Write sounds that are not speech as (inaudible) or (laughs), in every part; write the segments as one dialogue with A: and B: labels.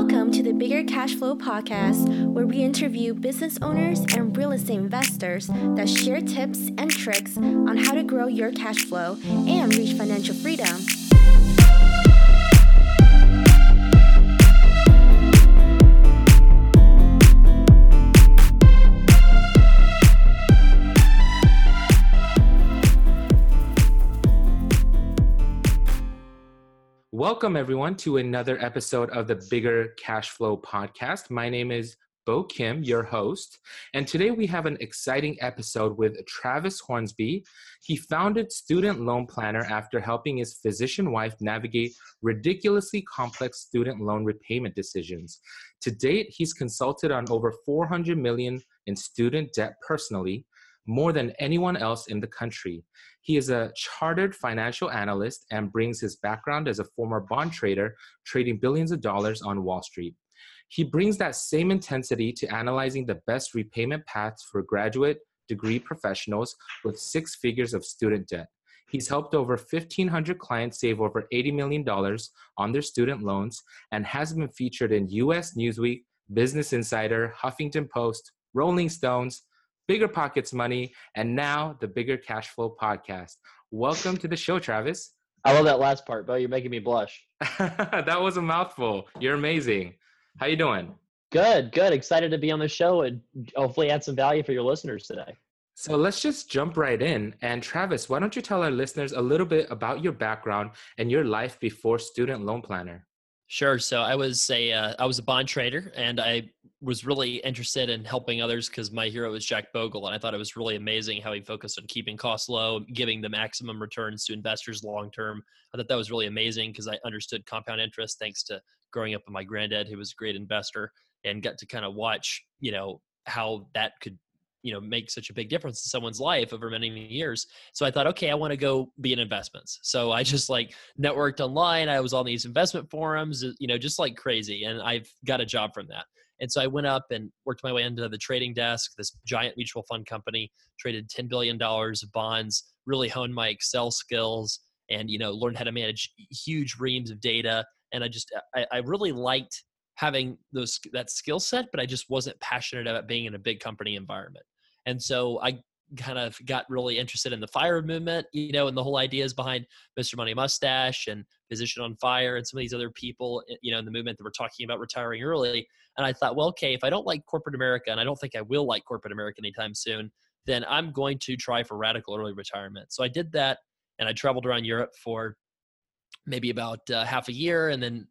A: Welcome to the Bigger Cash Flow podcast, where we interview business owners and real estate investors that share tips and tricks on how to grow your cash flow and reach financial freedom.
B: Welcome, everyone, to another episode of the Bigger Cash Flow podcast. My name is Bo Kim, your host, and today we have an exciting episode with Travis Hornsby. He founded Student Loan Planner after helping his physician wife navigate ridiculously complex student loan repayment decisions. To date, he's consulted on over 400 million in student debt personally, more than anyone else in the country. He is a chartered financial analyst and brings his background as a former bond trader, trading billions of dollars on Wall Street. He brings that same intensity to analyzing the best repayment paths for graduate degree professionals with six figures of student debt. He's helped over 1,500 clients save over $80 million on their student loans and has been featured in US Newsweek, Business Insider, Huffington Post, Rolling Stones, Bigger Pockets Money, and now the Bigger Cash Flow Podcast. Welcome to the show, Travis.
C: I love that last part, Bo. You're making me blush. (laughs)
B: that was a mouthful. You're amazing. How you doing?
C: Good, good. Excited to be on the show and hopefully add some value for your listeners today.
B: So let's just jump right in. And Travis, why don't you tell our listeners a little bit about your background and your life before Student Loan Planner?
C: Sure. So I was a uh, I was a bond trader, and I was really interested in helping others because my hero was Jack Bogle, and I thought it was really amazing how he focused on keeping costs low, giving the maximum returns to investors long term. I thought that was really amazing because I understood compound interest thanks to growing up with my granddad, who was a great investor, and got to kind of watch you know how that could you know make such a big difference in someone's life over many, many years. So i thought okay i want to go be in investments. So i just mm-hmm. like networked online i was on these investment forums you know just like crazy and i've got a job from that. And so i went up and worked my way into the trading desk this giant mutual fund company traded $10 billion of bonds really honed my excel skills and you know learned how to manage huge reams of data and i just i, I really liked having those that skill set but i just wasn't passionate about being in a big company environment and so I kind of got really interested in the fire movement, you know, and the whole ideas behind Mr. Money Mustache and Physician on Fire and some of these other people, eh, you know, in the movement that were talking about retiring early. And I thought, well, okay, if I don't like corporate America, and I don't think I will like corporate America anytime soon, then I'm going to try for radical early retirement. So I did that, and I traveled around Europe for maybe about uh, half a year and then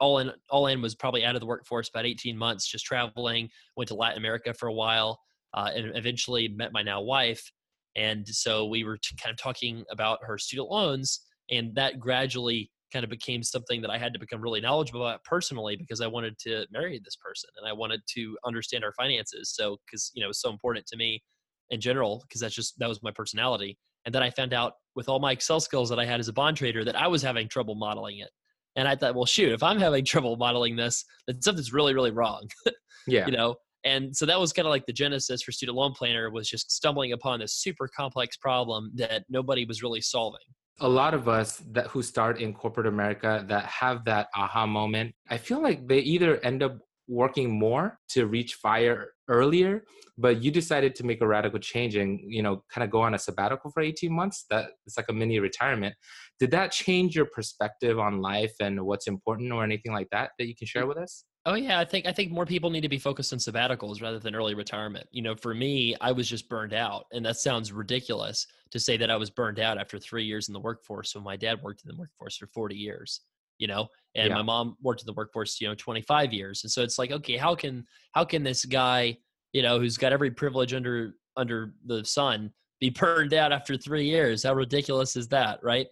C: all in all in was probably out of the workforce about 18 months just traveling went to latin america for a while uh, and eventually met my now wife. And so we were t- kind of talking about her student loans, and that gradually kind of became something that I had to become really knowledgeable about personally because I wanted to marry this person and I wanted to understand our finances. So, because you know, it's so important to me in general because that's just that was my personality. And then I found out with all my Excel skills that I had as a bond trader that I was having trouble modeling it. And I thought, well, shoot, if I'm having (laughs) trouble modeling this, then something's really, really wrong. (laughs)
B: yeah.
C: You know, and so that was kind of like the genesis for student loan planner was just stumbling upon this super complex problem that nobody was really solving
B: a lot of us that who start in corporate america that have that aha moment i feel like they either end up working more to reach fire earlier but you decided to make a radical change and you know kind of go on a sabbatical for 18 months that it's like a mini retirement did that change your perspective on life and what's important or anything like that that you can share mm. with us
C: Oh yeah, I think I think more people need to be focused on sabbaticals rather than early retirement. You know, for me, I was just burned out, and that sounds ridiculous to say that I was burned out after three years in the workforce. when my dad worked in the workforce for forty years, you know, and yeah. my mom worked in the workforce, you know, twenty five years. And so it's like, okay, how can how can this guy, you know, who's got every privilege under under the sun, be (laughs) burned out after three years? How ridiculous is that, right?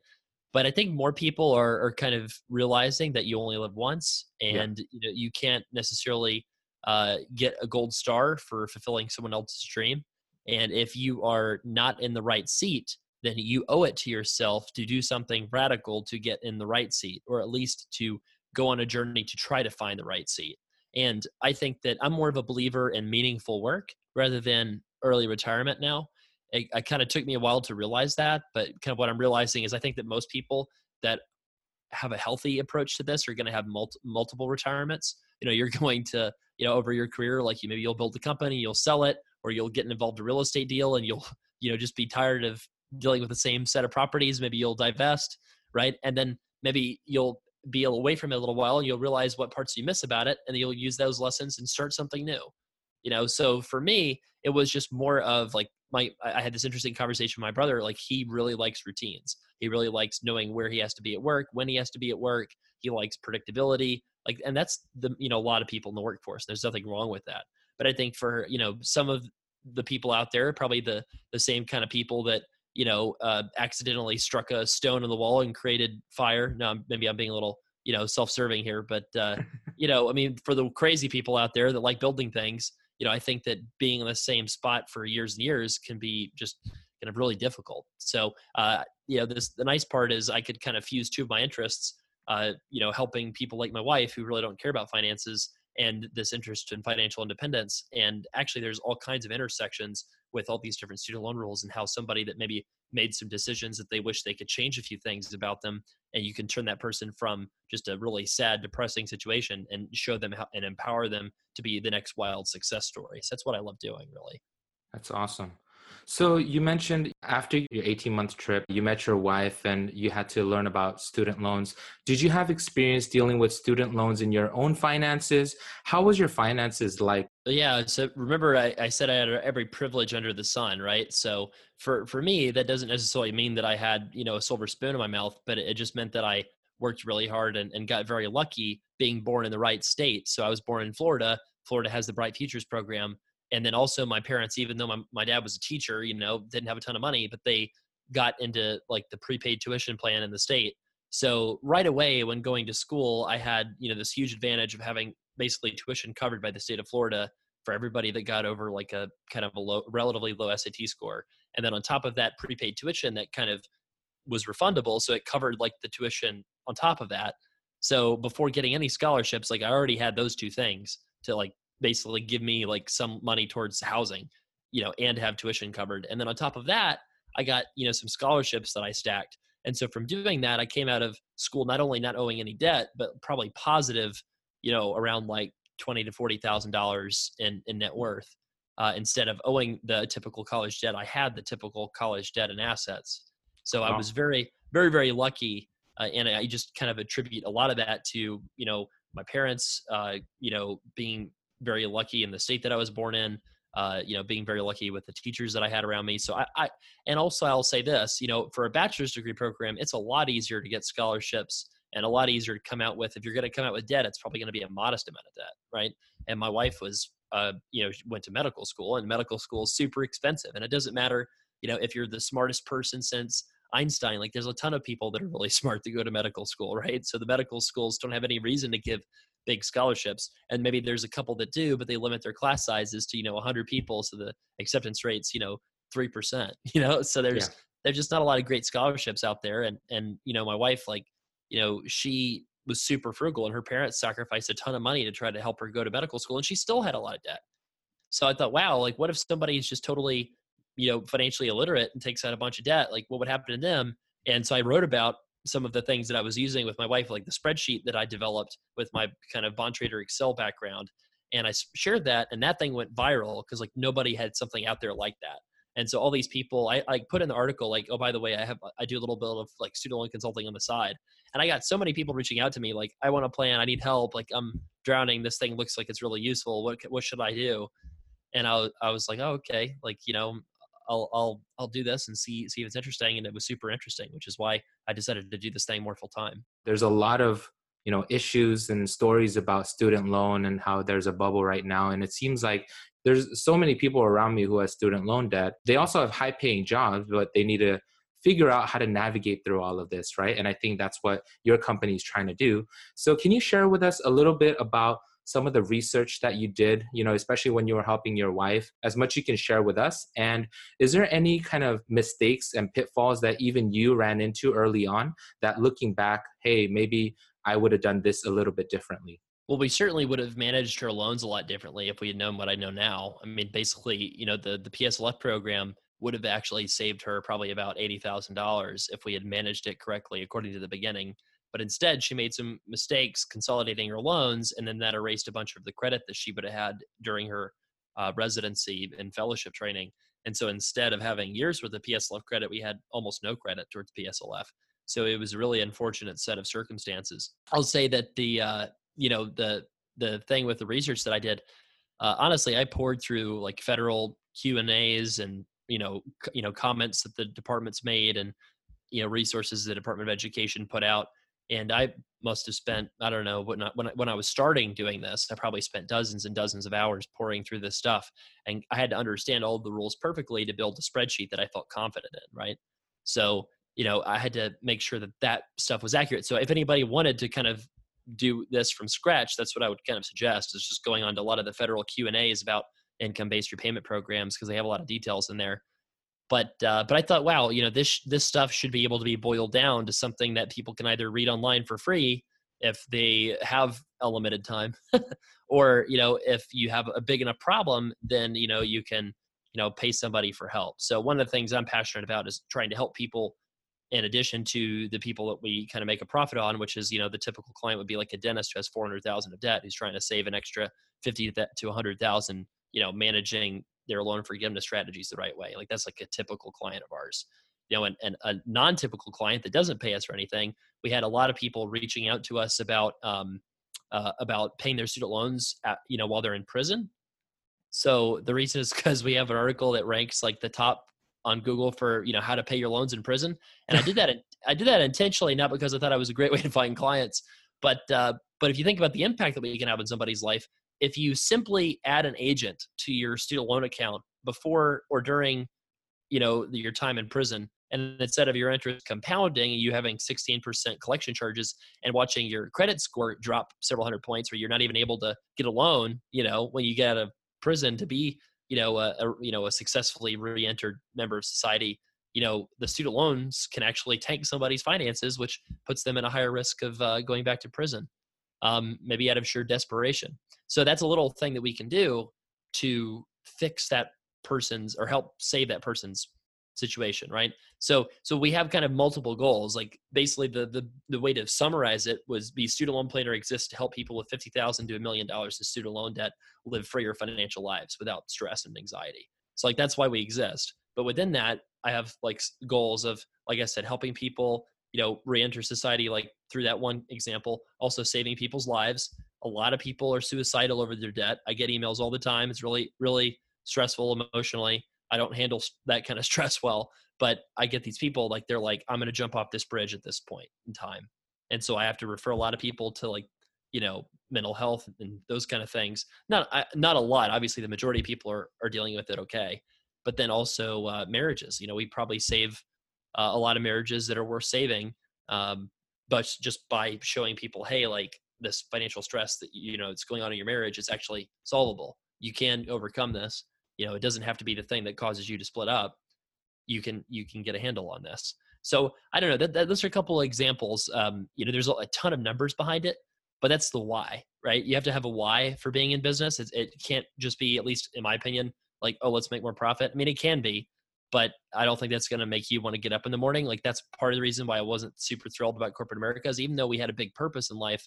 C: but I think more people are, are kind of realizing that you only live once, and yeah. you know you can't necessarily uh, get a gold star for fulfilling someone else's dream. And if you are not in the right seat, then you owe it to yourself to do something radical to get in the right seat, or at least to go on a journey to try to find the right seat. And I think that I'm more of a believer in meaningful work rather than early retirement now it, it kind of took me a while to realize that, but kind of what I'm realizing is I think that most people that have a healthy approach to this are going to have mul- multiple retirements. You know, you're (laughs) going to, you know, over your career, like you maybe you'll build a company, you'll sell it, or you'll get involved in a real estate deal and you'll, (laughs) you know, just be tired of dealing with the same set of properties. Maybe you'll divest, right? And then maybe you'll be away from it a little while and you'll realize what parts you miss about it and you'll use those lessons and start something new you know so for me it was just more of like my i had this interesting conversation with my brother like he really likes routines he really likes knowing where he has to be at work when he has to be at work he likes predictability like and that's the you know a lot of people in the workforce there's nothing wrong with that but i think for you know some of the people out there probably the the same kind of people that you know, uh, accidentally struck a stone on the wall and created fire. Now, maybe I'm being a little, you know, self-serving here, but uh, (laughs) you know, I mean, for the crazy people out there that like building things, you know, I think that being in the same spot for years and years can be just kind of really difficult. So, uh, you know, this the nice part is I could kind of fuse two of my interests. Uh, you know, helping people like my wife who really don't care about finances and this interest in financial independence. And actually, there's all kinds of intersections with all these different student loan rules and how somebody that maybe made some decisions that they wish they could change a few things about them and you can turn that person from just a really sad depressing situation and show them how and empower them to be the next wild success story so that's what i love doing really
B: that's awesome so you mentioned after your 18 month trip, you met your wife and you had to learn about student loans. Did you have experience dealing with student loans in your own finances? How was your finances like?
C: Yeah. So remember, I, I said I had every privilege under the sun, right? So for for me, that doesn't necessarily mean that I had you know a silver spoon in my mouth, but it just meant that I worked really hard and, and got very lucky being born in the right state. So I was born in Florida. Florida has the Bright Futures program and then also my parents even though my, my dad was a teacher you know didn't have a ton of money but they got into like the prepaid tuition plan in the state so right away when going to school i had you know this huge advantage of having basically tuition covered by the state of florida for everybody that got over like a kind of a low relatively low sat score and then on top of that prepaid tuition that kind of was refundable so it covered like the tuition on top of that so before getting any scholarships like i already had those two things to like basically give me like some money towards housing, you know, and have tuition covered. And then on top of that, I got, you know, some scholarships that I stacked. And so from doing that, I came out of school not only not owing any debt, but probably positive, you know, around like twenty to forty thousand dollars in in net worth. Uh, instead of owing the typical college debt, I had the typical college debt and assets. So wow. I was very, very, very lucky, uh, and I just kind of attribute a lot of that to you know my parents, uh, you know, being very lucky in the state that I was born in. Uh, you know, being very lucky with the teachers that I had around me. So I, I, and also I'll say this, you know, for a bachelor's degree program, it's a lot easier to get scholarships and a lot easier to come out with. If you're going to come out with debt, it's probably going to be a modest amount of debt, right? And my wife was, uh, you know, went to medical school, and medical school is super expensive, and it doesn't matter, you know, if you're the smartest person since Einstein. Like, there's a ton of people that are really (laughs) smart to go to medical school, right? So the medical schools don't have any reason to give big scholarships and maybe there's a couple that do but they limit their class sizes to you know 100 people so the acceptance rates you know 3% (laughs) you know so there's yeah. there's just not a lot of great scholarships out there and and you know my wife like you know she was super frugal and her parents sacrificed a ton of money to try to help her go to medical school and she still had a lot of debt so i thought wow like what if somebody is just totally you know financially illiterate and takes out a bunch of debt like what would happen to them and so i wrote about some of the things that I was using with my wife, like the spreadsheet that I developed with my kind of bond trader Excel background. And I shared that, and that thing went viral because like nobody had something out there like that. And so all these people, I, I put in the article like, oh, by the way, I have I do a little bit of like student loan consulting on the side, and I got so many people reaching out to me like, I want a plan, I need help, like I'm drowning. This thing looks like it's really useful. What what should I do? And I I was like, oh, okay, like you know, I'll I'll I'll do this and see see if it's interesting. And it was super interesting, which is why I decided to do this thing more full time.
B: There's a lot of you know issues and stories about student loan and how there's a bubble right now, and it seems like there's so many people around me who have student loan debt. They also have high paying jobs, but they need to figure out how to navigate through all of this, right? And I think that's what your company is trying to do. So, can you share with us a little bit about some of the research that you did, you know, especially when you were helping your wife, as much you can share with us? And is there any kind of mistakes and pitfalls that even you ran into early on that looking back, hey, maybe I would have done this a little bit differently?
C: Well, we certainly would have managed her loans a lot differently if we had known what I know now. I mean, basically, you know, the the PSLF program would have actually saved her probably about eighty thousand dollars if we had managed it correctly according to the beginning But instead, she made some mistakes consolidating her loans, and then that erased a bunch of the credit that she would have had during her uh, residency and fellowship training. And so instead of having years worth of PSLF credit, we had almost no credit towards PSLF. So it was a really unfortunate set of circumstances. I'll say that the uh, you know the the thing with the research that I did, uh, honestly, I pored through like federal Q and A's and you know c- you know comments that the department's made and you know resources the Department of Education put out. And I must have spent I don't know when I, when I, when I was starting doing this, I probably spent dozens and dozens of hours poring through this stuff, and I had to understand all the rules perfectly to build a spreadsheet that I felt confident in. Right, so you know I had to make sure that that stuff was accurate. So if anybody wanted to kind of do this from scratch, that's what I would kind of suggest is just going on to a lot of the federal Q and A's about income-based repayment programs because they have a lot of details in there. But uh, but I thought, wow, you know, this this stuff should be able to be boiled down to something that people can either read online for free if they have a limited time, (laughs) or you know, if you have a big enough problem, then you know you can you know pay somebody for help. So one of the things I'm passionate about is trying to help people in addition to the people that we kind of make a profit on, which is, you know, the typical client would be like a dentist who has 400,000 of debt, who's trying to save an extra 50 to 100,000, you know, managing their loan forgiveness strategies the right way. Like that's like a typical client of ours. You know, and, and a non-typical client that doesn't pay us for anything. We had a lot of people reaching out to us about um, uh, about paying their student loans, at, you know, while they're in prison. So the reason is because we have an article that ranks like the top on Google for you know how to pay your loans in prison, and I did that. I did that intentionally, not because I thought it was a great (laughs) way to find clients, but uh, but if you think about the impact that we can have in somebody's life, if you simply add an agent to your student loan account before or during, you know, your time in prison, and instead of your interest compounding, you having 16% collection charges and watching your credit score drop several hundred points, where you're not even able to get a loan, you know, when you get out of prison to be you know a, a you know a successfully re-entered member of society you know the student loans can actually tank somebody's finances which puts them in a higher risk of uh, going back to prison um, maybe out of sheer desperation. So that's a little thing that we can do to fix that person's or help save that person's situation right? So so we have kind of multiple goals like basically the the, the way to summarize it was the student loan planner exists to help people with 50000 to a million dollars in student loan debt live freer financial lives without stress and anxiety. So like that's why we exist. But within that i have like goals of like i said helping people you know re-enter society like through that one example also saving people's lives. A lot of people are suicidal over their debt. I get emails all the time. It's really really stressful emotionally I don't handle that kind of (laughs) stress well. But I get these people like they're like, I'm going to jump off this bridge at this point in time, and so I have to refer a lot of people to like, you know, mental health and those kind of things. Not not a lot. Obviously, the majority of people are are dealing with it okay, but then also uh, marriages. You know, we probably save uh, a lot of marriages that are worth saving, um, but just by showing people, hey, like this financial stress that you know it's going on in your marriage is actually solvable. You can overcome this you know it doesn't have to be the thing that causes you to split up you can you can get a handle on this. So i don't know that, that those are a couple of examples um, you know there's a, ton of numbers behind it but that's the why right? You have to have a why for being in business. It, it can't just be at least in my opinion like oh let's make more profit. I mean it can be but i don't think that's going to make you want to get up in the morning. Like that's part of the reason why i wasn't super thrilled about corporate americas even though we had a big purpose in life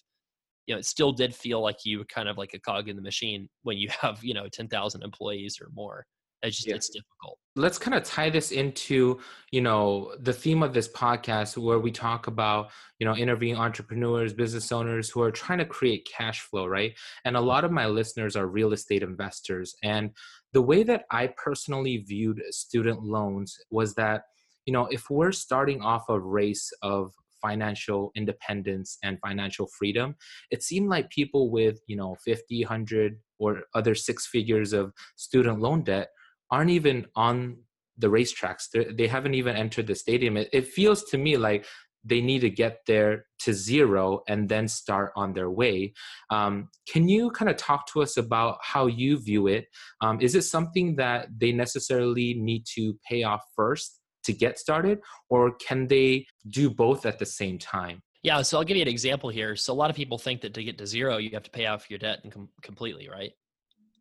C: you know, it still did feel like you kind of like a cog in the machine when you have, you know, 10,000 employees or more. It's just, yeah. it's difficult.
B: Let's kind of tie this into, you know, the theme of this podcast where we talk about, you know, interviewing entrepreneurs, business owners who are trying to create cash flow, right? And a lot of my listeners are real estate investors. And the way that I personally viewed student loans was that, you know, if we're starting off a race of financial independence and financial freedom it seemed like people with you know 50 100 or other six figures of student loan debt aren't even on the racetracks They're, they have not even entered the stadium it, it feels to me like they need to get there to zero and then start on their way. Um, can you kind of talk to us about how you view it? Um, is it something that they necessarily need to pay off first? To get started or can they do both at the same time?
C: Yeah so i'll give you an example here. So a lot of people think that to get to zero you have to pay off your debt com- completely right?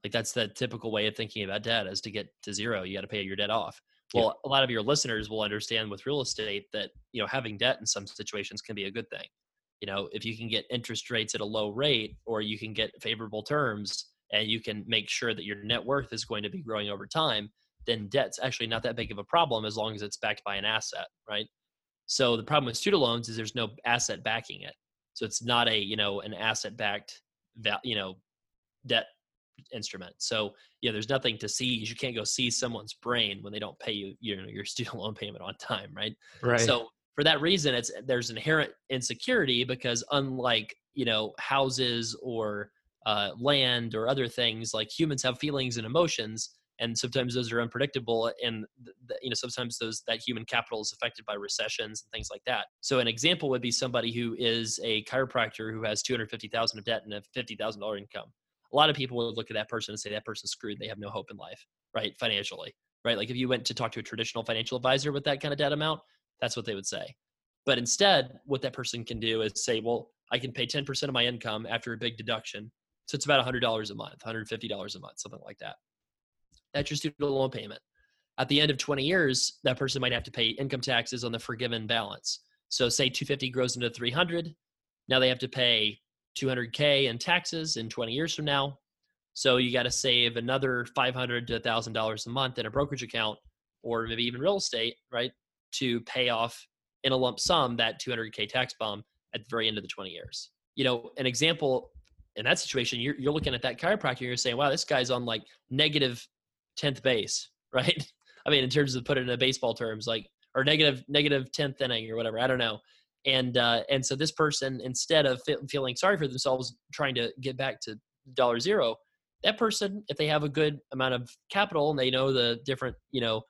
C: Like that's the typical way of thinking about debt is to get to zero you got to pay your debt off. Well yeah. a lot of your listeners will understand with real estate that you know having debt in some situations can be a good thing. You know if you can get interest rates at a low rate or you can get favorable terms and you can make sure that your net worth is going to be growing over time then debt's actually not that big of a problem as long as it's backed by an asset right? So the problem with student loans is there's no asset backing it. So it's not a you know an asset backed you know debt instrument. So yeah, there's nothing to seize. You can't go seize someone's brain when they don't pay you you know your (laughs) student loan payment on time right?
B: Right.
C: so for that reason it's there's inherent insecurity because unlike you know houses or uh, land or other things like humans have feelings and emotions and sometimes those are unpredictable and you know sometimes those that human capital is affected by recessions and things like that so an example would be somebody who is a chiropractor who has 250000 of debt and a $50000 income a lot of people would look at that person and say that person's screwed they have no hope in life right financially right like if you went to talk to a traditional financial advisor with that kind of debt amount that's what they would say. But instead, what that person can do is say, well, I can pay 10% of my income after a big deduction. So it's about $100 a month, $150 a month, something like that. That's your student loan payment. At the end of 20 years, that person might have to pay income taxes on the forgiven balance. So say 250 grows into 300. Now they have to pay 200K in taxes in 20 years from now. So you got to save another 500 to $1,000 a month in a brokerage account or maybe even real estate, right? to pay off in a lump sum that 200k tax bomb at the very end of the 20 years. You know, an example in that situation, you're, you're looking at that chiropractor, you're saying, wow, this guy's on like negative 10th base, (laughs) right? I mean, in terms of put it in a baseball terms, like, or negative, negative 10th inning or whatever, I don't know. And, uh, and so this person, instead of feeling sorry for themselves, trying to get back to dollar zero, that person, if they have a good amount of capital and they know the different, you know,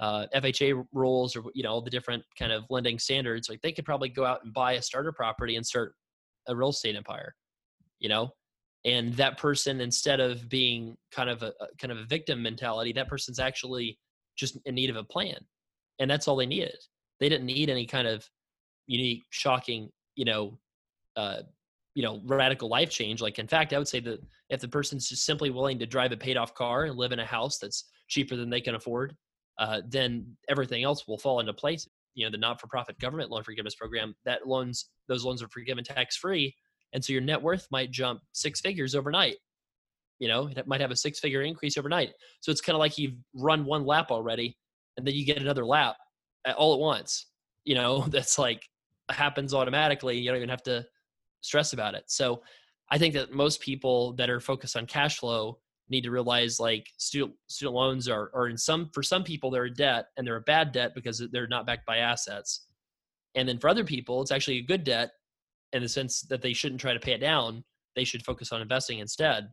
C: uh, FHA rules or you know all the different kind of lending standards, like they could probably go out and buy a starter property and start a real estate empire, you know. And that person, instead of being kind of a, kind of a victim mentality, that person's actually just in need of a plan, and that's all they needed. They didn't need any kind of unique, shocking, you know, uh, you know, radical life change. Like, in fact, I would say that if the person's just simply willing to drive a paid off car and live in a house that's cheaper than they can afford, uh, then everything else will fall into place. You know, the not-for-profit government loan forgiveness program that loans those loans are forgiven tax-free, and so your net worth might jump six figures overnight. You know, it might have a six-figure increase overnight. So it's kind of like you've run one lap already, and then you get another lap all at once. You know, (laughs) that's like happens automatically. You don't even have to stress about it. So I think that most people that are focused on cash flow need to realize like student student loans are are in some for some people they're a debt and they're a bad debt because they're not backed by assets and then for other people it's actually a good debt in the sense that they shouldn't try to pay it down they should focus on investing instead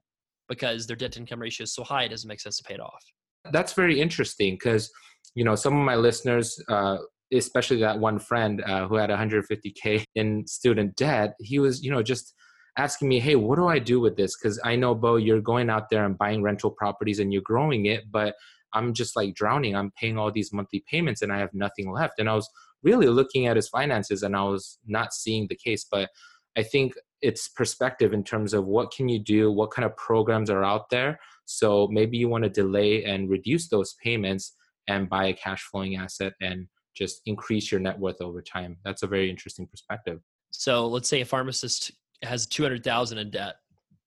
C: because their debt to income ratio is so high it doesn't make sense to pay it off
B: that's very interesting because you know some of my listeners uh, especially that one friend uh, who had 150k in student debt he was you know just asking me, hey, what do I do with this? Because I know, Bo, you're going out there and buying rental properties and you're growing it, but I'm just like drowning. I'm paying all these monthly payments and I have nothing left. And I was really looking at his finances and I was not seeing the case. But I think it's perspective in terms of what can you do, what kind of programs are out there. So maybe you want to delay and reduce those payments and buy a cash flowing asset and just increase your net worth over time. That's a very interesting perspective.
C: So let's say a pharmacist has 200,000 in debt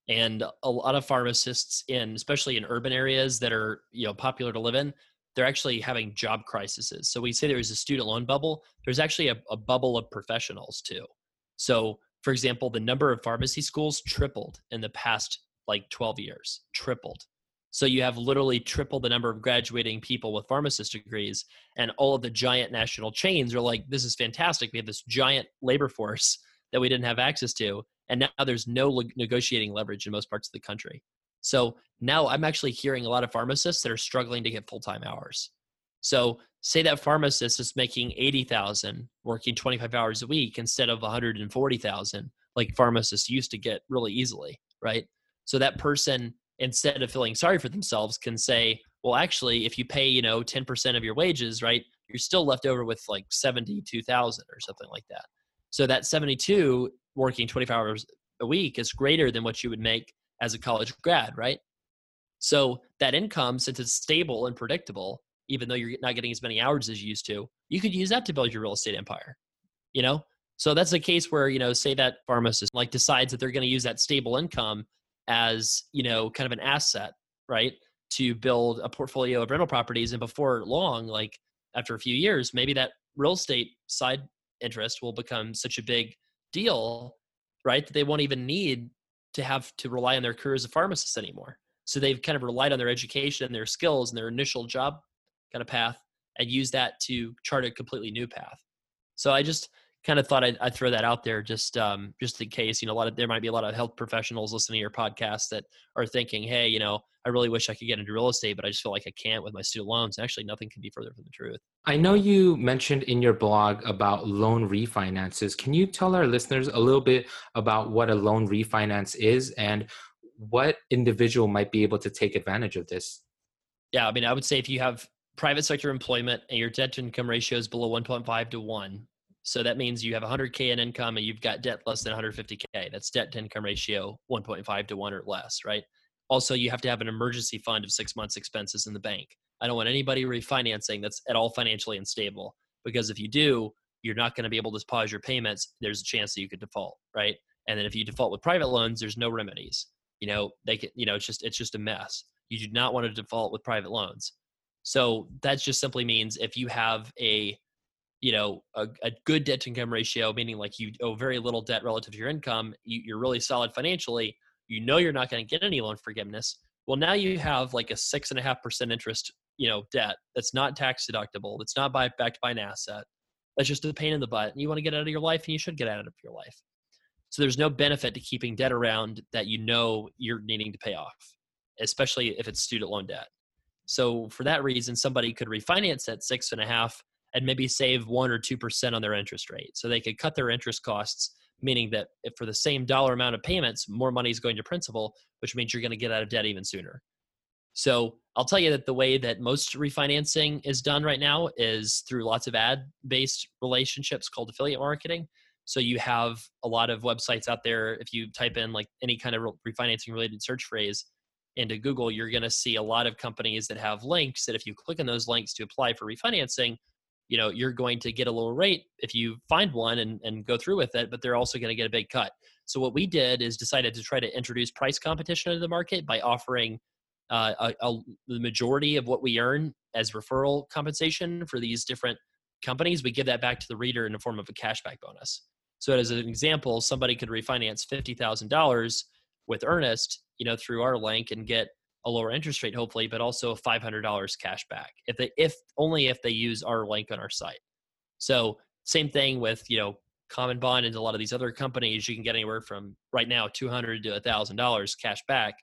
C: and a lot of pharmacists in especially in urban areas that are you know popular to live in they're actually having job crises. So we say there's a student loan bubble there's actually a, a bubble of professionals too. So for example the number of pharmacy schools tripled in the past like 12 years tripled. So you have literally triple the number of graduating people with pharmacist degrees and all of the giant national chains are like this is fantastic we have this giant labor force that we didn't have access to and now there's no negotiating leverage in most parts of the country. So now I'm actually hearing a lot of pharmacists that are struggling to get full-time hours. So say that pharmacist is making 80,000 working 25 hours a week instead of 140,000 like pharmacists used to get really easily, right? So that person instead of feeling sorry for themselves can say, well actually if you pay, you know, 10% of your wages, right? You're still left over with like 72,000 or something like that. So that 72 working 25 hours a week is greater than what you would make as a college grad, right? So that income, since it's stable and predictable, even though you're not getting as many hours as you used to, you could use that to build your real estate empire. You know, So that's a case where, you know, say that pharmacist like decides that they're going to use that stable income as, you know, kind of an asset, right? To build a portfolio of rental properties. And before long, like after a few years, maybe that real estate side interest will become such a big deal, right? That they won't even need to have to rely on their career as a pharmacist anymore. So they've kind of relied on their education and their skills and their initial job kind of path and use that to chart a completely new path. So I just kind of thought I'd, I'd throw that out there just um, just in case you know a lot of there might be a lot of health professionals listening to your podcast that are thinking, hey, you know, I really wish I could get into real estate, but I just feel like I can't with my student loans. Actually, nothing can be further from the truth.
B: I know you mentioned in your blog about loan refinances. Can you tell our listeners a little bit about what a loan refinance is and what individual might be able to take advantage of this?
C: Yeah, I mean, I would say if you have private sector employment and your debt to income ratio is below 1.5 to 1, so that means you have 100K in income and you've got debt less than 150K. That's debt to income ratio 1.5 to 1 or less, right? Also, you have to have an emergency fund of six months' expenses in the bank. I don't want anybody refinancing that's at all financially unstable because if you do, you're not going to be able to pause your payments. There's a chance that you could default, right? And then if you default with private loans, there's no remedies. You know, they can, you know, it's just it's just a mess. You do not want to default with private loans. So that just simply means if you have a, you know, a, a good debt to income ratio, meaning like you owe very little debt relative to your income, you, you're really solid financially. You know you're not going to get any loan forgiveness. Well, now you have like a six and a half percent interest, you know, debt that's not tax deductible, that's not by, backed by an asset. That's just a pain in the butt. And you want to get out of your life, and you should get out of your life. So there's no benefit to keeping debt around that you know you're needing to pay off, especially if it's student loan debt. So for that reason, somebody could refinance at six and a half and maybe save one or two percent on their interest rate. So they could cut their interest costs, meaning that for the same dollar amount of payments, more money is going to principal, which means you're going to get out of debt even sooner. So I'll tell you that the way that most refinancing is done right now is through lots of ad-based relationships called affiliate marketing. So you have a lot of websites out there. If you type in like any kind of refinancing related search phrase into Google, you're going to see a lot of companies that have links that if you click on those links to apply for refinancing, you know, you're going to get a lower rate if you find one and, and go through with it, but they're also going to get a big cut. So what we did is decided to try to introduce price competition into the market by offering uh, a, a, the majority of what we earn as referral compensation for these different companies. We give that back to the reader in the form of a cashback bonus. So as an example, somebody could refinance fifty thousand dollars with Earnest, you know, through our link and get a lower interest rate, hopefully, but also five hundred dollars cash back if they if only if they use our link on our site. So same thing with you know CommonBond and a lot of these other companies, you can get anywhere from right now two hundred to a thousand dollars cash back,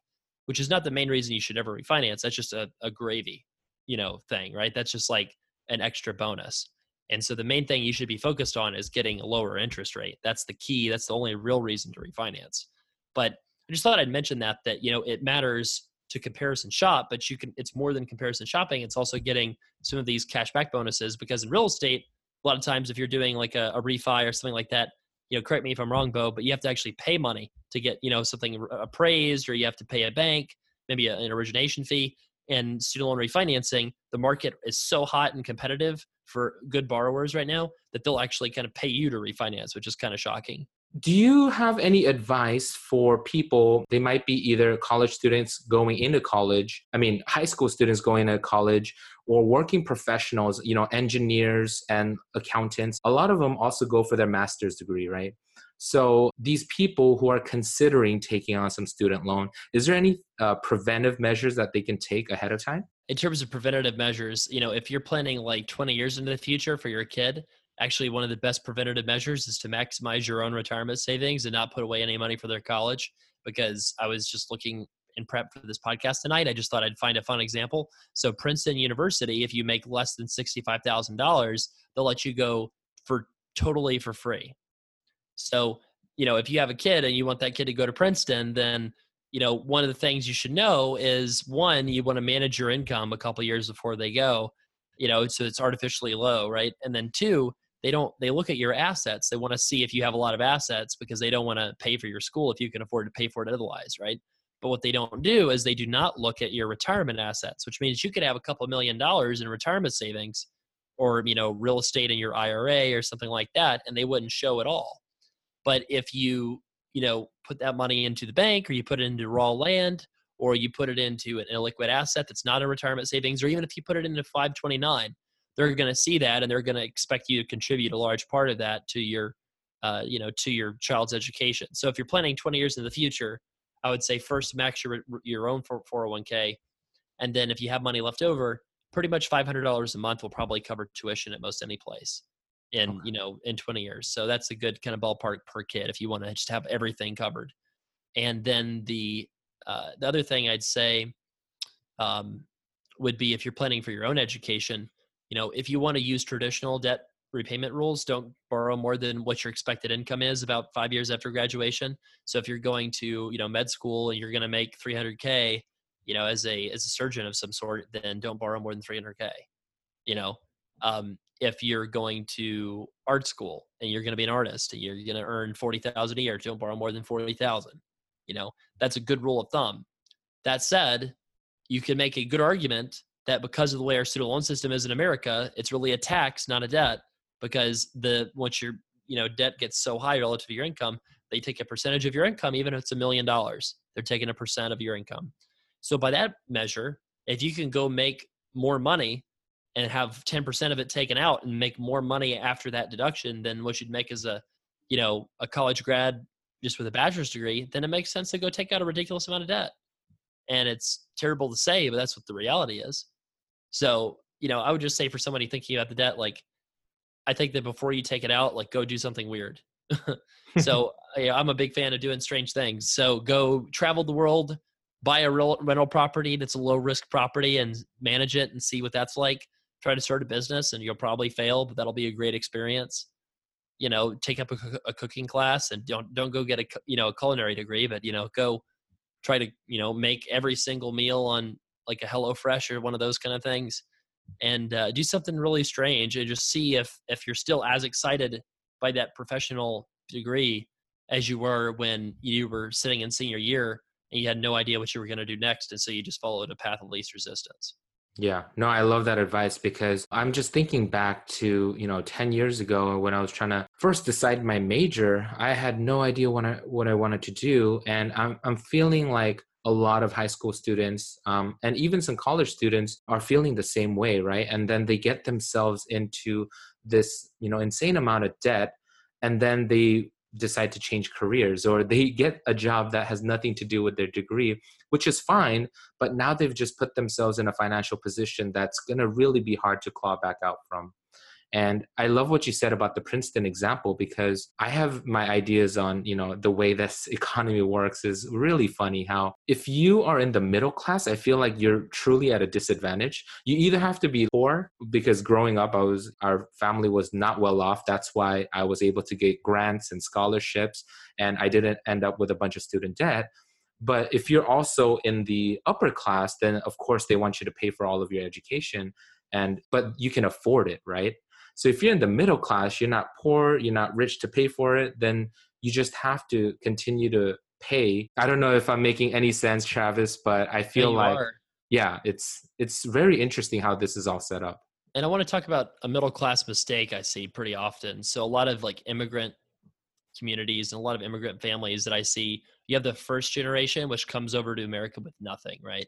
C: which is not the main reason you should ever refinance. That's just a, a gravy, you know, thing, right? That's just like an extra bonus. And so the main thing you should be focused on is getting a lower interest rate. That's the key. That's the only real reason to refinance. But I just thought I'd mention that that you know it matters to comparison shop, but you can it's more than comparison shopping. It's also getting some of these cashback bonuses because in real estate, a lot of times if you're doing like a, a refi or something like that, you know, correct me if I'm wrong, Bo, but you have to actually pay money to get you know something appraised, or you have to pay a bank, maybe a, an origination fee. And student loan refinancing, the market is so hot and competitive for good borrowers right now that they'll actually kind of pay you to refinance, which is kind of shocking.
B: Do you have any advice for people? They might be either college students going into college, I mean, high school students going to college, or working professionals, you know, engineers and accountants. A lot of them also go for their master's degree, right? So these people who are considering taking on some student loan, is there any uh, preventive measures that they can take ahead of time?
C: In terms of preventative measures, you know, if you're planning like 20 years into the future for your kid, actually one of the best preventative measures is to maximize your own retirement savings and not put away any money for their college. Because I was just looking in prep for this podcast tonight, I just thought I'd find a fun example. So Princeton University, if you make less than sixty-five thousand dollars, they'll let you go for totally for free. So, you know, if you have a kid and you want that kid to go to Princeton, then, you know, one of the things you should know is one, you want to manage your income a couple years before they go, you know, so it's artificially low, right? And then two, they don't they look at your assets. They want to see if you have a lot of assets because they don't want to pay for your school if you can afford to pay for it otherwise, right? But what they don't do is they do not look at your retirement assets, which means you could have a couple million dollars in retirement savings or you know real estate in your IRA or something like that and they wouldn't show at all but if you you know put that money into the bank or you put it into raw land or you put it into an illiquid asset that's not a retirement savings or even if you put it into 529 they're going to see that and they're going to expect you to contribute a large part of that to your uh, you know to your child's education. So if you're planning 20 years in the future i would say first max your, your own 401k and then if you have money left over pretty much $500 a month will probably cover tuition at most any place in okay. you know in 20 years. So that's a good kind of ballpark per kid if you want to just have everything covered. And then the uh, the other thing i'd say um, would be if you're planning for your own education you know if you want to use traditional debt repayment rules don't borrow more than what your expected income is about five years after graduation. So if you're going to you know med school and you're going to make 300k you know as a as a surgeon of some sort then don't borrow more than 300k you know? Um, if you're going to art school and you're going to be an artist and you're going to earn 40,000 a year don't borrow more than 40,000 you know? That's a good rule of thumb. That said you can make a good argument that because of the way our student loan system is in America it's really a tax not a debt because the once your you know debt gets so high relative to your income they take a percentage of your income even if it's a million dollars they're taking a percent of your income so by that measure, if you can go make more money and have 10% of it taken out and make more money after that deduction than what you'd make as a, you know, a college grad just with a bachelor's degree, then it makes sense to go take out a ridiculous amount of debt. And it's terrible to say, but that's what the reality is. So, you know, I would just say for somebody thinking about the debt, like, I think that before you take it out, like, go do something weird. (laughs) so, (laughs) yeah, I'm a big fan of doing strange things. So, go travel the world, buy a real rental property that's a low risk property and manage it and see what that's like. Try to start a business and you'll probably fail, but that'll be a great experience. You know, take up a, a cooking class and don't don't go get a you know a culinary degree, but you know go try to you know make every single meal on like a HelloFresh or one of those kind of things, and uh, do something really strange and just see if if you're still as excited by that professional degree as you were when you were sitting in senior year and you had no idea what you were going to do next and so you just followed a path of least resistance.
B: Yeah. No i love that advice because i'm just thinking back to you know 10 years ago when i was trying to first decide my major i had no idea what i what i wanted to do and i'm, I'm feeling like a lot of high school students um, and even some college students are feeling the same way right? And then they get themselves into this you know insane amount of debt and then they decide to change careers or they get a job that has nothing to do with their degree which is fine but now they've just put themselves in a financial position that's going to really be hard to claw back out from and i love what you said about the princeton example because i have my ideas on you know the way this (laughs) economy works is really funny how if you are in the middle class i feel like you're truly at a disadvantage. You either have to be poor because growing up i was our family was not well off. That's why i was able to get grants and scholarships and i didn't end up with a bunch of student debt. But if you're also in the upper class then of course they want you to pay for all of your education and but you can afford it right so if you're in the middle class, you're not poor, you're not rich to pay for it, then you just have to continue to pay. I don't know if I'm making any sense, Travis, but I feel like are. yeah, it's it's very interesting how this is all set up.
C: And I want to talk about a middle class mistake I see pretty often. So a lot of like immigrant communities and a lot of immigrant families that I see, you have the first generation which comes over to America with nothing, right?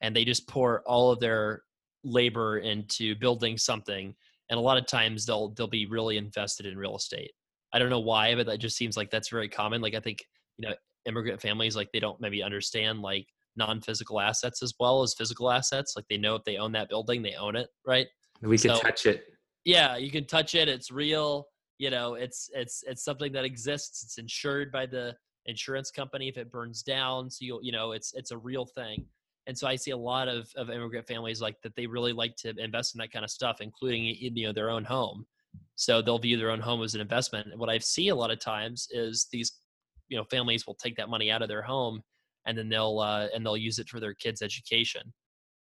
C: And they just pour all of their labor into building something and a lot of times they'll they'll be really invested in real estate. I don't know why but that just seems like that's very common like i think you know immigrant families like they don't maybe understand like non-physical assets as well as physical assets like they know if they own that building they own it right?
B: We can so, touch it.
C: Yeah you can touch it it's real you know it's it's it's something that exists it's insured by the insurance company if it burns down so you'll you know it's it's a real thing and so I see a lot of, of immigrant families like that they really like to invest in that kind of stuff, including in, you know their own home. So they'll view their own home as an investment. And what I see a lot of times is these you know families will take that money out of their home and then they'll uh, and they'll use it for their kids' education,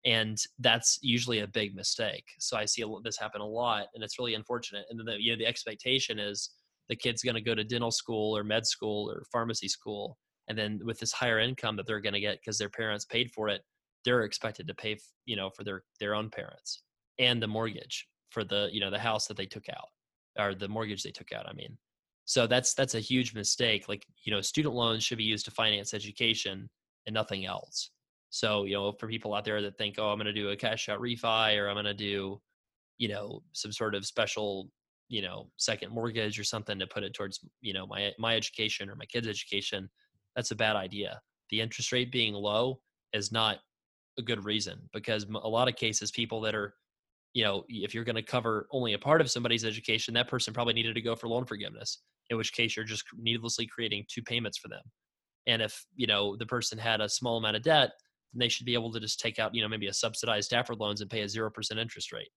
C: and that's usually a big mistake. So I see this happen a lot, and it's really unfortunate. And then the, you know the expectation is the kid's going to go to dental school or med school or pharmacy school and then with this higher income that they're going to get because their parents paid for it they're expected to pay you know for their their own parents and the mortgage for the you know the house that they took out or the mortgage they took out. I mean, so that's that's a huge mistake. Like you know, student loans should be used to finance education and nothing else. So you know, for people out there that think, oh, I'm going to do a cash out refi or I'm going to do, you know, some sort of special you know second mortgage or something to put it towards you know my my education or my kids education that's a bad idea. The interest rate being low is not a good reason because a lot of cases people that are you know if you're going to cover only a part of somebody's education that person probably needed to go for loan forgiveness in which case you're just needlessly creating two payments for them. And if you know the person had a small amount of debt then they should be able to just take out you know maybe a subsidized stafford loans and pay a 0% interest rate.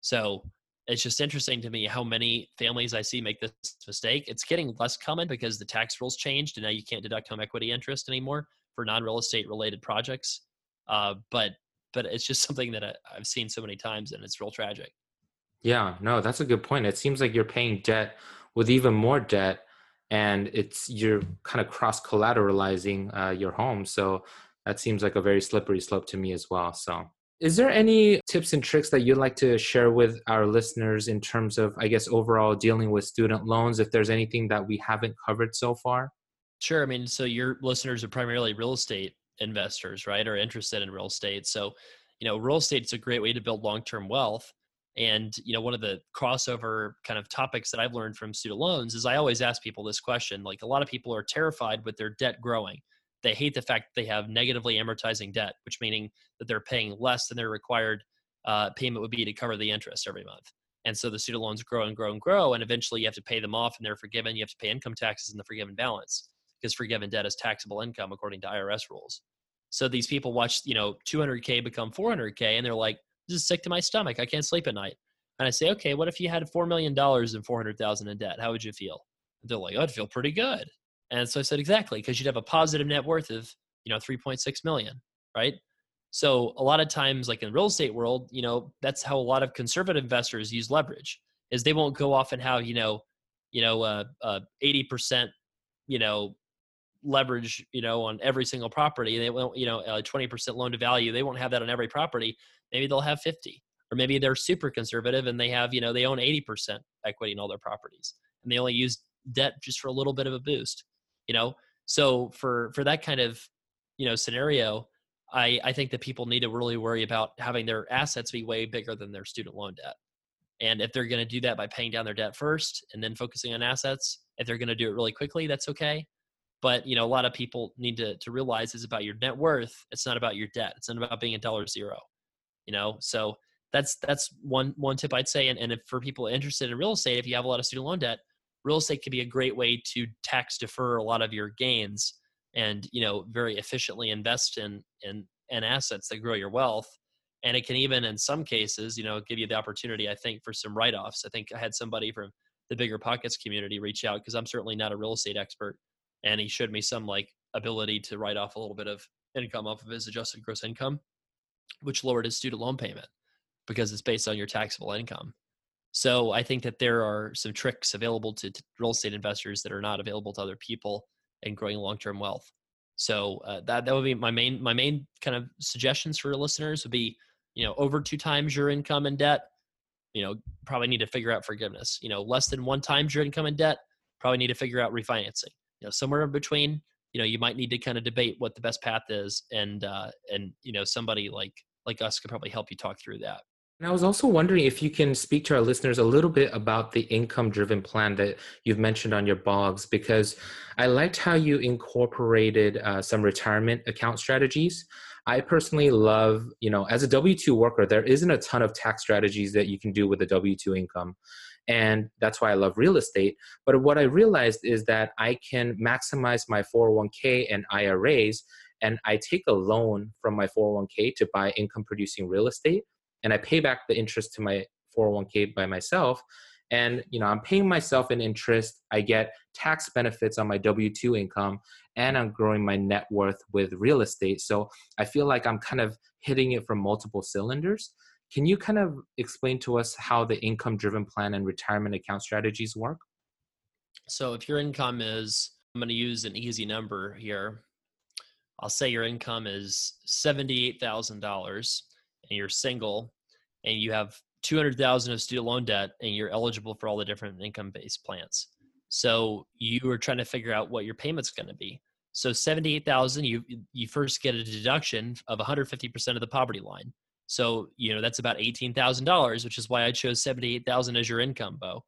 C: So it's just interesting to me how many families I see make this mistake. It's getting less common because the tax rules changed and now you can't deduct home equity interest anymore for non-real estate related projects. Uh, but but it's just (laughs) something that I, I've seen so many times and it's real tragic.
B: Yeah, no, that's a good point. It seems like you're paying debt with even more debt, and it's you're kind of cross collateralizing uh, your home. So that seems like a very slippery slope to me as well. So is there any tips and tricks that you'd like to share with our listeners in terms of, I guess, overall dealing with student loans? If there's anything that we haven't covered so far?
C: Sure. I mean, so your listeners are primarily real estate investors, right? Or interested in real estate. So, you know, real estate is a great way to build long term wealth. And, you know, one of the crossover kind of topics that I've learned from student loans is I always ask people this question. Like, a lot of people are terrified with their debt growing they hate the fact that they have negatively amortizing debt, which meaning that they're paying less than their required uh, payment would be to cover the interest every month. And so the student loans grow and grow and grow, and eventually you have to pay them off, and they're forgiven. You have to pay income taxes in the forgiven balance because forgiven debt is taxable income according to IRS rules. So these people watch, you know, 200k become 400k, and they're like, "This is sick to my stomach. I can't sleep at night." And I say, "Okay, what if you had four million dollars and 400,000 in debt? How would you feel?" They're like, "I'd feel pretty good." And so I said, exactly, because you'd have a positive net worth of, you know, 3.6 million, right? So a lot of times, like in the real estate world, you know, that's how a lot of conservative investors use leverage is they won't go off and have, you know, you know, uh, uh, 80%, you know, leverage, you know, on every single property. They won't, you know, uh, 20% loan to value. They won't have that on every property. Maybe they'll have 50 or maybe they're super conservative and they have, you know, they own 80% equity in all their properties and they only use debt just for a little bit of a boost you know? So for for that kind of you know scenario i i think that people need to really worry about having their assets be way bigger than their student loan debt. And if they're going to do that by paying down their debt first and then focusing on assets if they're going to do it really quickly that's okay. But you know a lot of people need to to realize it's about your net worth. It's not about your debt. It's not about being a dollar zero you know? So that's that's one one tip i'd say. And, and if for people interested in real estate if you have a lot of student loan debt real estate can be a great way to tax defer a lot of your gains and you know very efficiently invest in in, in assets that grow your wealth. And it can even in some cases you know give you the opportunity i think for some write-offs. I think i had somebody from the BiggerPockets community reach out because i'm certainly not a real estate expert and he showed me some like ability to write off a little bit of income off of his adjusted gross income which lowered his student loan payment because it's based on your taxable income so I think that there are some tricks available to, to real estate investors that are not available to other people in growing long-term wealth. So uh, that that would be my main my main kind of suggestions for listeners would be you know over two times your income and debt, you know probably need to figure out forgiveness. You know less than one times your income and debt, probably need to figure out refinancing. You know somewhere in between, you know you might need to kind of debate what the best path is, and uh, and you know somebody like like us could probably help you talk through that.
B: And I was also wondering if you can speak to our listeners a little bit about the income driven plan that you've mentioned on your blogs, because I liked how you incorporated uh, some retirement account strategies. I personally love, you know, as a W 2 worker, there isn't a ton of tax strategies that you can do with a W 2 income. And that's why I love real estate. But what I realized is that I can maximize my 401k and IRAs, and I take a loan from my 401k to buy income producing real estate and I pay back the interest to my 401k by myself. And you know, I'm paying myself an interest. I get tax benefits on my W2 income, and I'm growing my net worth with real estate. So I feel like I'm kind of hitting it from multiple cylinders. Can you kind of explain to us how the income driven plan and retirement account strategies work?
C: So if your income is, I'm going to use an easy number here. I'll say your income is $78,000 and you're single and you have 200,000 of student loan debt and you're eligible for all the different income based plans. So you are trying to figure out what your payment's going to be. So 78,000 you you first get a deduction of 150% of the poverty line. So, you know, that's about $18,000, which is why I chose 78,000 as your income, Bo.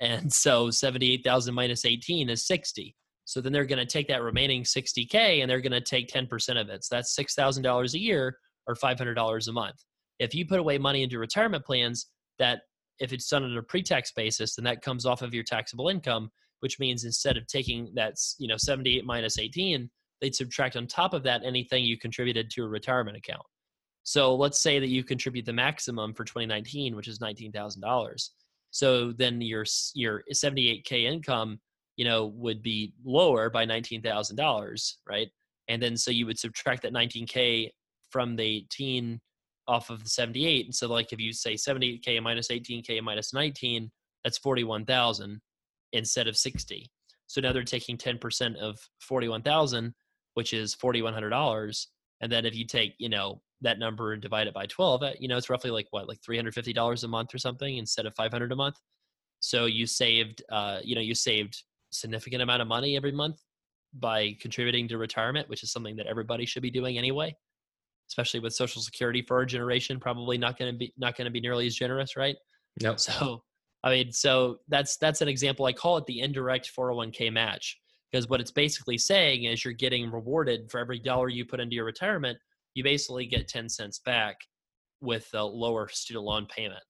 C: And so 78,000 minus 18 is 60. So then they're going to take that remaining 60K and they're going to take 10% of it. So that's $6,000 a year or $500 a month. If you put away money into retirement plans, that if it's done on a pre-tax basis, then that comes off of your taxable income, which means instead of taking that, you know, 78 minus 18, they'd subtract on top of that anything you contributed to a retirement account. So let's say that you contribute the maximum for 2019, which is $19,000. So then your your 78k income, you know, would be lower by $19,000, right? And then so you would subtract that 19k from the 18 off of the 78. And so like if you say 78k minus 18k minus 19, that's 41,000 instead of 60. So now they're taking 10% of 41,000, which is $4,100. And then if you take, you know, that number and divide it by 12, uh, you know, it's roughly like what, like $350 a month or something instead of 500 a month. So you saved, uh, you know, you saved significant amount of money every month by contributing to retirement, which is something that everybody should be doing anyway especially with Social Security for our generation, probably not going to be not going to be nearly as generous, right?
B: No. Nope.
C: So, I mean, so that's that's an example. I call it the indirect 401k match because what it's basically saying is you're getting rewarded for every dollar you put into your retirement, you basically get 10 cents back with a lower student loan payment.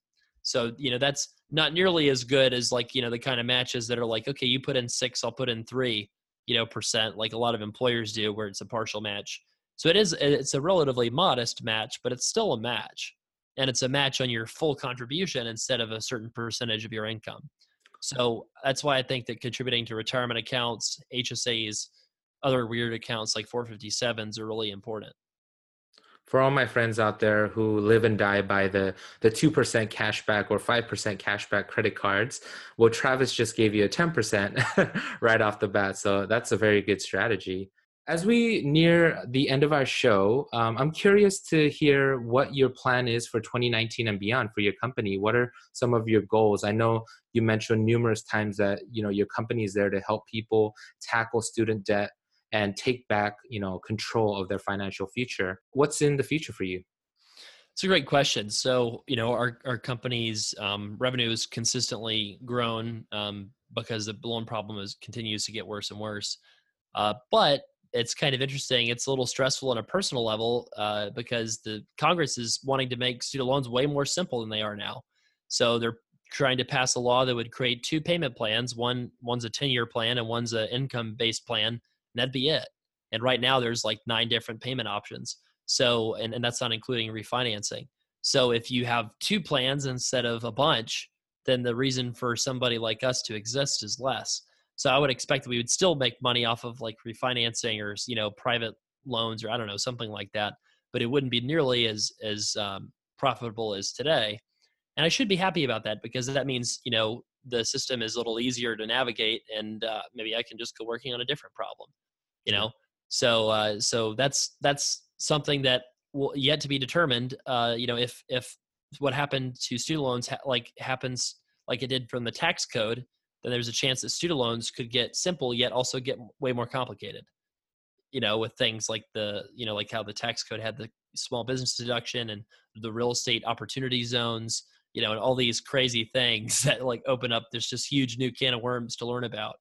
C: So, you know, that's not nearly as good as like, you know, the kind of matches that are like, okay, you put in six, I'll put in three, you know, percent, like a lot of employers do, where it's a partial match. So it is it's a relatively modest match, but it's still a match. And it's a match on your full contribution instead of a certain percentage of your income. So that's why I think that contributing to retirement accounts, HSAs, other weird accounts like 457s are really important.
B: For all my friends out there who live and die by the the 2% cashback or 5% cashback credit cards, well Travis just gave you a 10% (laughs) right off the bat. So that's a very good strategy. As we near the end of our show, um, I'm curious to hear what your plan is for 2019 and beyond for your company. What are some of your goals? I know you mentioned numerous times that you know your company is there to help people tackle student debt and take back you know control of their financial future. What's in the future for you?
C: It's a great question. So, you know, our, our company's um, revenue has consistently grown um, because the loan problem is continues to get worse and worse. Uh, but it's kind of interesting. It's a little stressful on a personal level uh, because the Congress is wanting to make student loans way more simple than they are now. So they're trying to pass a law that would create two payment plans. One one's a 10-year plan and one's an income-based plan. And that'd be it. And right now there's like nine different payment options. So and, and that's not including refinancing. So if you have two plans instead of a bunch, then the reason for somebody like us to exist is less. So I would expect that we would still make money off of like refinancing or you know private loans or I don't know something like that, but it wouldn't be nearly as as um, profitable as today. And I should be happy about that because that means you know the system is a little easier to navigate, and uh, maybe I can just go working on a different problem. You know, so uh, so that's that's something that will yet to be determined. Uh, you know, if if what happened to student loans ha- like happens like it did from the tax code then there's a chance that student loans could get simple yet also get way more complicated. You know with things like the you know like how the tax code had the small business deduction and the real estate opportunity zones you know and all these crazy things (laughs) that like open up there's just huge new can of worms to learn about.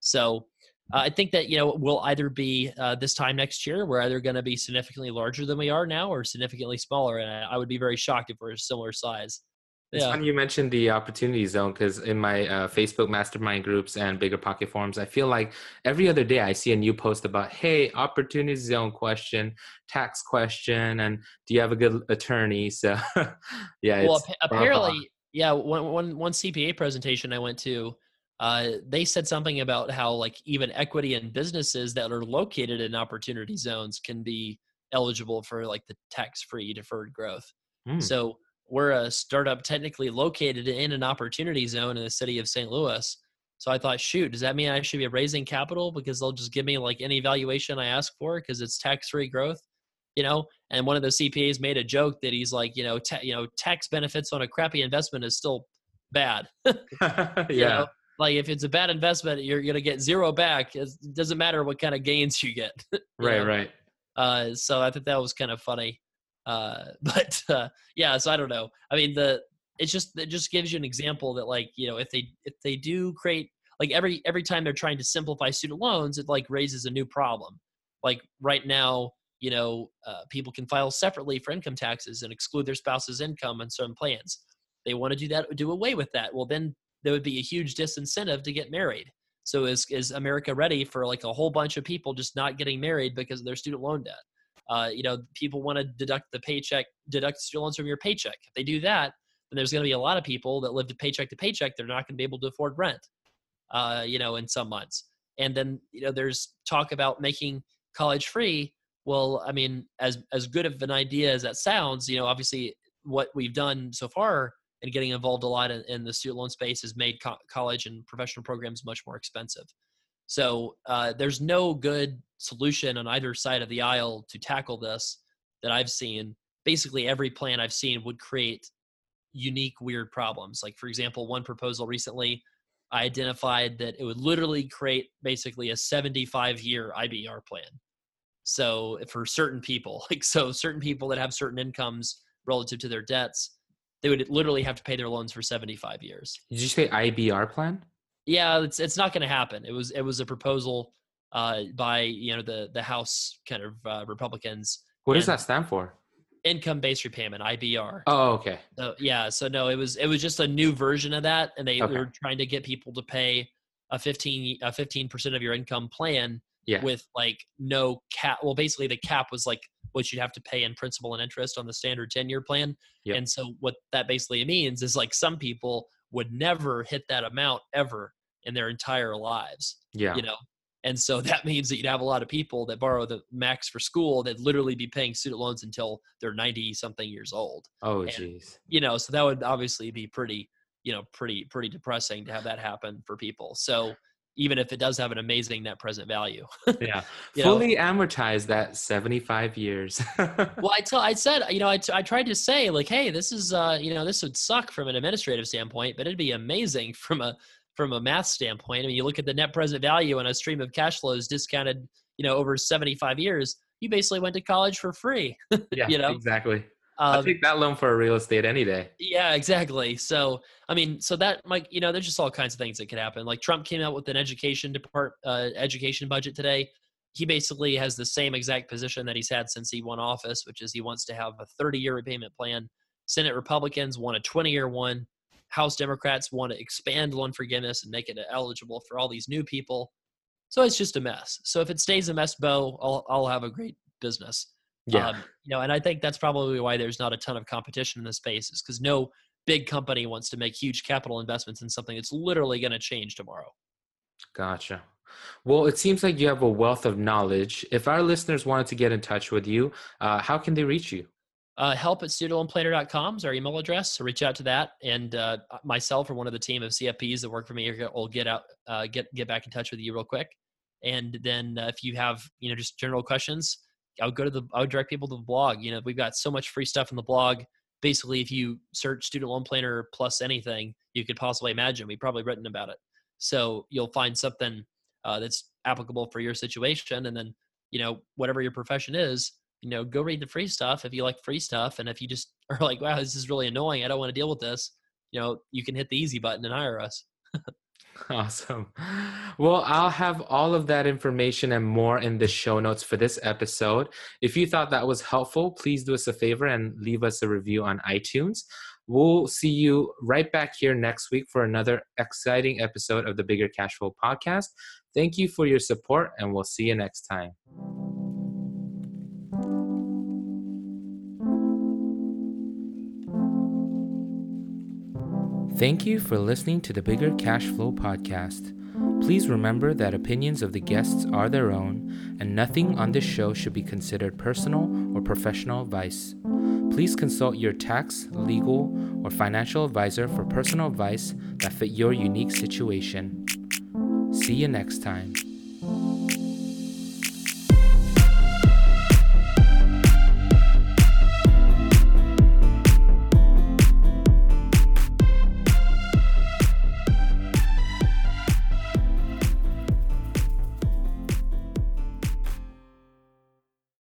C: So uh, i think that you know we'll either be uh, this time next year we're either going to be significantly larger than we are now or significantly smaller and I, I would be very shocked if we're a similar size
B: it's yeah. funny you mentioned the opportunity zone because in my uh, Facebook mastermind groups and bigger pocket forums, I feel like every other day I see a new post about, hey, opportunity zone question, tax question, and do you have a good attorney? (laughs) So, yeah.
C: Well, apparently, yeah. One, one, one CPA presentation I went to, uh, they said something about how like even equity in businesses that are located in opportunity zones can be eligible for like the tax-free deferred growth. Mm. So we're a startup technically located in an opportunity zone in the city of St. Louis. So I thought, shoot, does that mean I should be raising capital because they'll just give me like any valuation I ask for because it's tax free growth? you know. And one of the CPAs made a joke that he's like, you know, ta- you know, tax benefits on a crappy investment is still bad. (laughs) (laughs)
B: yeah.
C: You know? Like if it's a bad investment, you're gonna get zero back. It doesn't matter what kind of gains you get. (laughs) you
B: right,
C: know?
B: right.
C: Uh, so I thought that was kind of funny. Uh, (laughs) but uh, yeah, so I don't know. I mean, the it's just it just gives you an example that like you know if they if they do create like every every time they're trying to simplify student loans, it like raises a new problem. Like right now, you know, uh, people can file separately for income taxes and exclude their spouse's income on certain plans. They want to do that, do away with that. Well, then there would be a huge disincentive to get married. So is is America ready for like a whole bunch of people just not getting married because of their student loan debt? Uh, you know, people want to deduct the paycheck, deduct student loans from your paycheck. If they do that, then there's going to be a lot of people that live to paycheck to paycheck. They're not going to be able to afford rent, uh, you know, in some months. And then you know, there's talk about making college free. Well, I mean, as as good of an idea as that sounds, you know, obviously what we've done so far and getting involved a lot in, in the student loan space has made co- college and professional programs much more expensive. So uh, there's no good solution on either side of the aisle to tackle this that I've seen. Basically, every plan I've seen would create unique, weird problems. Like, for example, one proposal recently, I identified that it would literally create basically a 75 year IBR plan. So, for certain people, (laughs) like, so certain people that have certain incomes relative to their debts, they would literally have to pay their loans for 75 years.
B: Did you say IBR plan?
C: Yeah, it's it's not going to happen. It was it was a proposal uh, by you know the the House kind of uh, Republicans.
B: What does that stand for?
C: Income based repayment (IBR).
B: Oh, okay.
C: So, yeah, so no, it was it was just a new version of that, and they
B: Okay.
C: were trying to get people to pay a fifteen a fifteen percent of your income plan
B: Yeah.
C: with like no cap. Well, basically the cap was like what you'd have to pay in principal and interest on the standard ten year plan.
B: Yep.
C: And so what that basically means is like some people would never hit that amount ever in their entire lives
B: yeah.
C: you know and so (laughs) that means that you'd have a lot of people that borrow the max for school that literally be paying student loans until they're 90 something years old
B: oh, jeez.
C: you know so that would obviously be pretty you know pretty pretty depressing to have that happen for people so even if it does have an amazing net present value (laughs)
B: Yeah.
C: you know-
B: Fully amortized that 75 years. (laughs)
C: well i tell i said you know I, t- I tried to say like hey this is uh you know this would suck from an administrative standpoint but it'd be amazing from a from a math standpoint i mean you look at the net present value and a stream of cash flows discounted you know over 75 years you basically went to college for free (laughs)
B: yeah,
C: you know,
B: exactly. I'll
C: um,
B: take that loan for a real estate any day.
C: yeah exactly. So i mean so that like you know there's just all kinds of things that could happen. Like trump came out with an education depart uh, education budget today. He basically has the same exact position that he's had since he won office which is he wants to have a 30 year repayment plan. Senate republicans want a 20 year one house democrats want to expand loan forgiveness and make it eligible for all these new people so it's just a mess so if it stays a mess bo i'll, I'll have a great business
B: Yeah.
C: um, you know, and I think that's probably why there's not a ton of competition in this space, is because no big company wants to make huge capital investments in something that's literally going to change tomorrow.
B: Gotcha. Well, it seems like you have a wealth of knowledge. If our listeners wanted to get in touch with you, uh, how can they reach you?
C: Uh, help at studentloanplanner.com is our email address. So reach out to that, and uh, myself or one of the team of CFPs that work for me will get out, uh, get get back in touch with you real quick. And then uh, if you have you know just general questions, I would go to the I would direct people to the blog. You know, we've got so much free stuff in the blog. Basically, if you search student loan planner plus anything you could possibly imagine, we've probably written about it. So you'll find something uh, that's applicable for your situation, and then you know whatever your profession is, you know, go read the free stuff if you like free stuff, and if you just (laughs) are like, wow, this is really annoying, I don't want to deal with this. You know, you can hit the easy button and hire us. (laughs)
B: Awesome. Well, I'll have all of that information and more in the show notes for this episode. If you thought that was helpful, please do us a favor and leave us a review on iTunes. We'll see you right back here next week for another exciting episode of the Bigger Cash Flow podcast. Thank you for your support, and we'll see you next time. Thank you for listening to the Bigger Cash Flow podcast. Please remember that opinions of the guests are their own, and nothing on this show should be considered personal or professional advice. Please consult your tax, legal, or financial advisor for personal advice that fit your unique situation. See you next time.